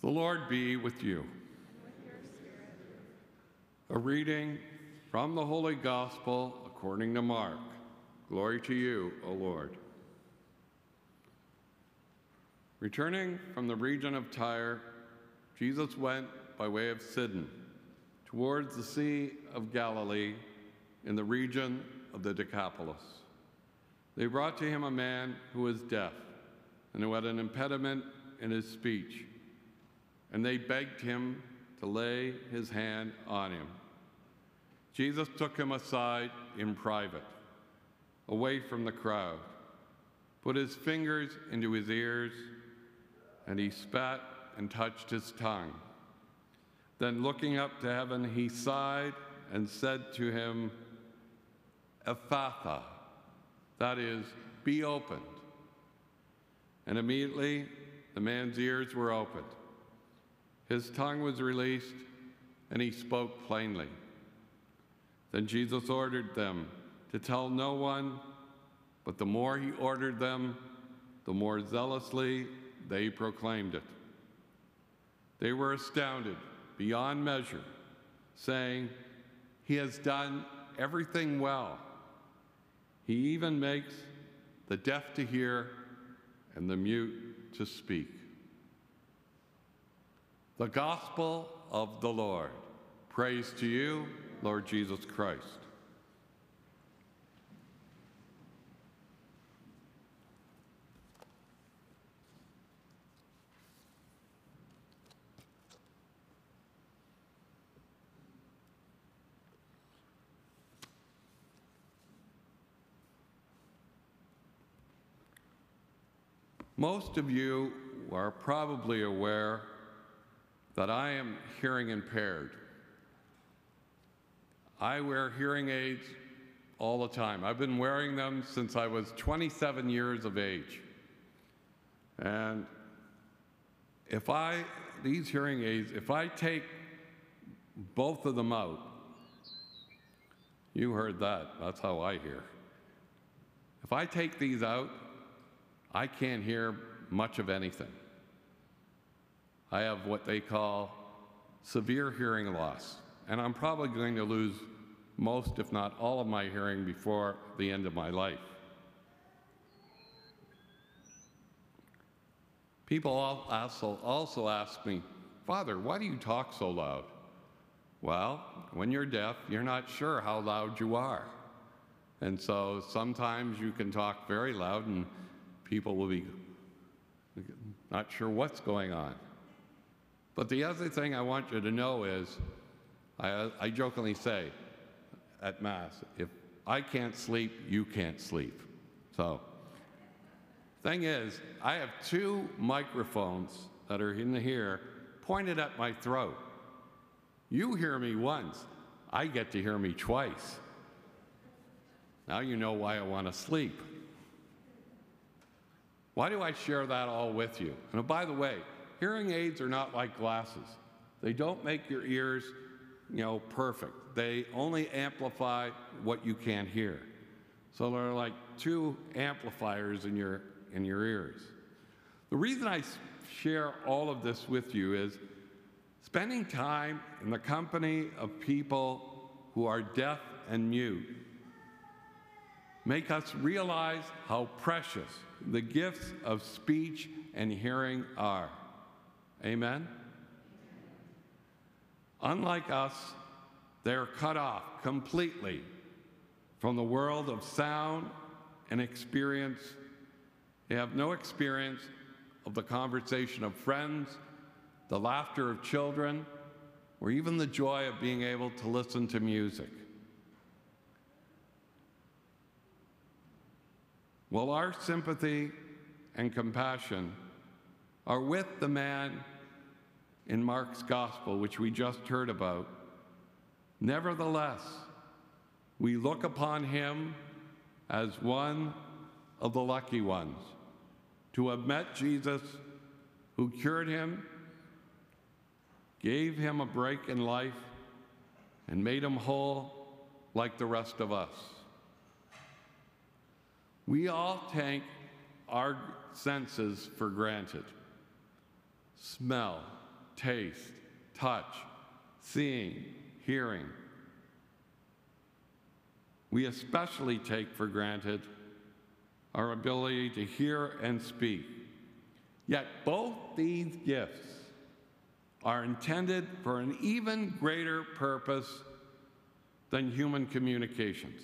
The Lord be with you. A reading from the Holy Gospel according to Mark. Glory to you, O Lord. Returning from the region of Tyre, Jesus went by way of Sidon towards the Sea of Galilee in the region of the Decapolis. They brought to him a man who was deaf and who had an impediment in his speech, and they begged him to lay his hand on him. Jesus took him aside in private, away from the crowd, put his fingers into his ears, and he spat and touched his tongue. Then, looking up to heaven, he sighed and said to him, Ephphatha, that is, be opened. And immediately the man's ears were opened. His tongue was released, and he spoke plainly. Then Jesus ordered them to tell no one, but the more he ordered them, the more zealously they proclaimed it. They were astounded beyond measure, saying, He has done everything well. He even makes the deaf to hear and the mute to speak. The Gospel of the Lord. Praise to you, Lord Jesus Christ. Most of you are probably aware that I am hearing impaired. I wear hearing aids all the time. I've been wearing them since I was 27 years of age. And if I, these hearing aids, if I take both of them out, you heard that, that's how I hear. If I take these out, I can't hear much of anything. I have what they call severe hearing loss, and I'm probably going to lose most, if not all, of my hearing before the end of my life. People also, also ask me, Father, why do you talk so loud? Well, when you're deaf, you're not sure how loud you are. And so sometimes you can talk very loud and people will be not sure what's going on. But the other thing I want you to know is I, I jokingly say at Mass, if I can't sleep, you can't sleep. So, thing is, I have two microphones that are in here pointed at my throat. You hear me once, I get to hear me twice. Now you know why I want to sleep. Why do I share that all with you? And by the way, hearing aids are not like glasses. They don't make your ears, you know, perfect. They only amplify what you can't hear. So they're like two amplifiers in your in your ears. The reason I share all of this with you is spending time in the company of people who are deaf and mute make us realize how precious the gifts of speech and hearing are. Amen? Unlike us, they're cut off completely from the world of sound and experience. They have no experience of the conversation of friends, the laughter of children, or even the joy of being able to listen to music. Well, our sympathy and compassion are with the man in Mark's gospel, which we just heard about. Nevertheless, we look upon him as one of the lucky ones to have met Jesus, who cured him, gave him a break in life, and made him whole like the rest of us. We all take our senses for granted smell, taste, touch, seeing, hearing. We especially take for granted our ability to hear and speak. Yet both these gifts are intended for an even greater purpose than human communications.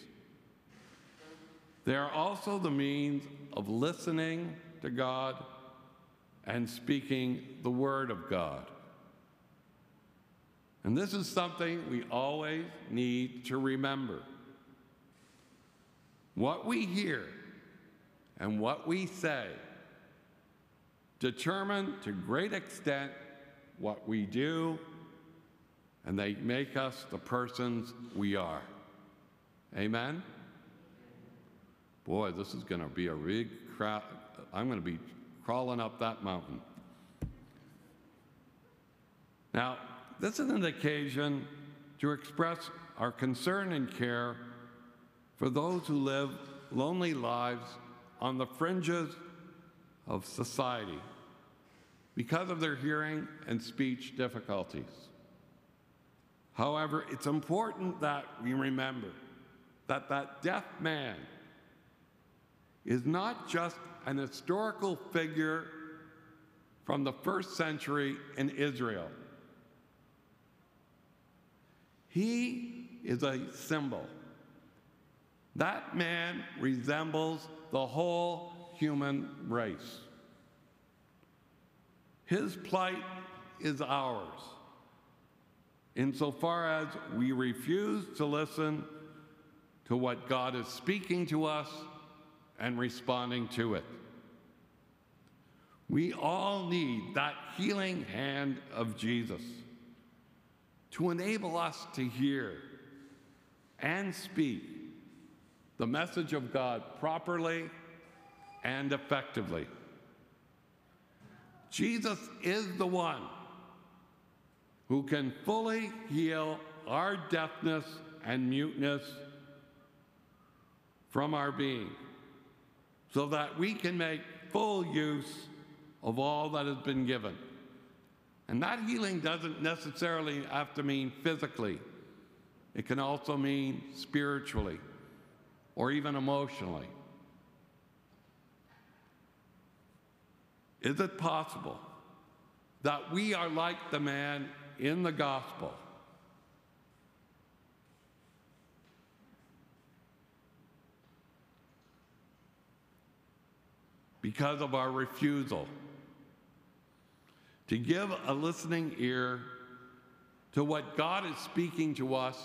They are also the means of listening to God and speaking the Word of God. And this is something we always need to remember. What we hear and what we say determine to great extent what we do, and they make us the persons we are. Amen? Boy, this is going to be a big crowd. I'm going to be crawling up that mountain. Now, this is an occasion to express our concern and care for those who live lonely lives on the fringes of society because of their hearing and speech difficulties. However, it's important that we remember that that deaf man is not just an historical figure from the first century in Israel. He is a symbol. That man resembles the whole human race. His plight is ours, insofar as we refuse to listen to what God is speaking to us and responding to it. We all need that healing hand of Jesus to enable us to hear and speak the message of God properly and effectively. Jesus is the one who can fully heal our deafness and muteness from our being so that we can make full use of all that has been given. And that healing doesn't necessarily have to mean physically, it can also mean spiritually or even emotionally. Is it possible that we are like the man in the gospel? Because of our refusal to give a listening ear to what God is speaking to us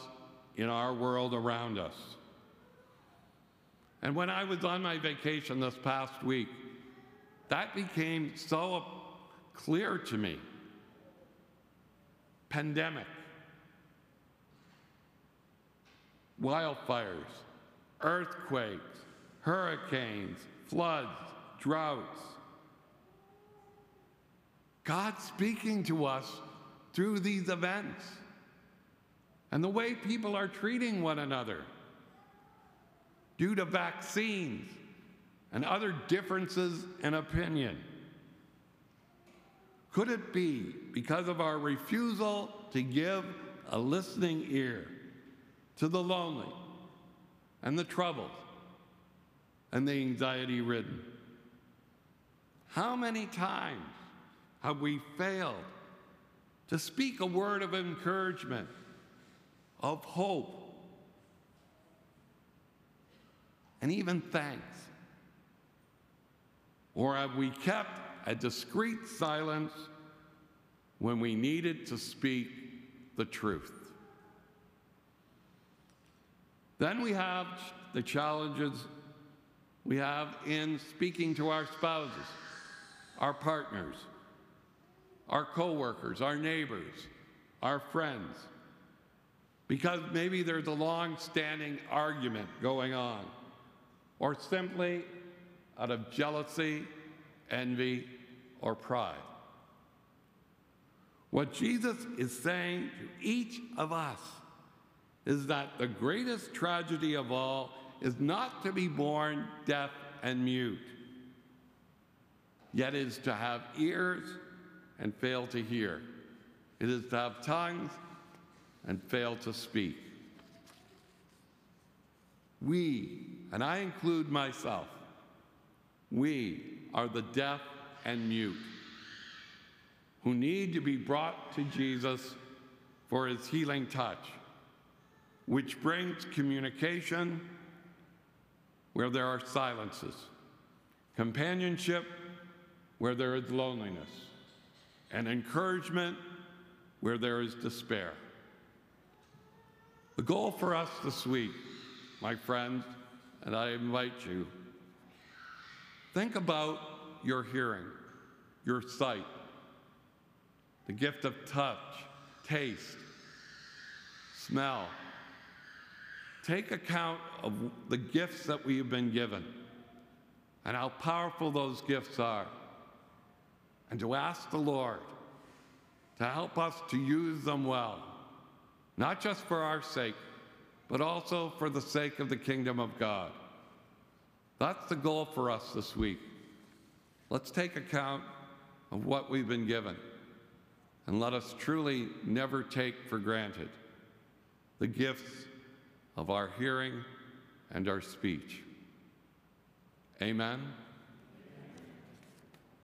in our world around us. And when I was on my vacation this past week, that became so clear to me. Pandemic, wildfires, earthquakes, hurricanes, floods, droughts. God speaking to us through these events and the way people are treating one another due to vaccines and other differences in opinion? Could it be because of our refusal to give a listening ear to the lonely and the troubled and the anxiety ridden? How many times have we failed to speak a word of encouragement, of hope, and even thanks? Or have we kept a discreet silence when we needed to speak the truth? Then we have the challenges we have in speaking to our spouses, our partners, our coworkers, our neighbors, our friends, because maybe there's a long standing argument going on, or simply out of jealousy, envy, or pride. What Jesus is saying to each of us is that the greatest tragedy of all is not to be born deaf and mute, yet is to have ears and fail to hear. it is to have tongues and fail to speak. We, and I include myself, we are the deaf and mute who need to be brought to Jesus for his healing touch, which brings communication where there are silences, companionship where there is loneliness, and encouragement where there is despair. The goal for us this week, my friends, and I invite you, think about your hearing, your sight, the gift of touch, taste, smell. Take account of the gifts that we have been given and how powerful those gifts are, and to ask the Lord to help us to use them well, not just for our sake, but also for the sake of the kingdom of God. That's the goal for us this week. Let's take account of what we've been given and let us truly never take for granted the gifts of our hearing and our speech. Amen.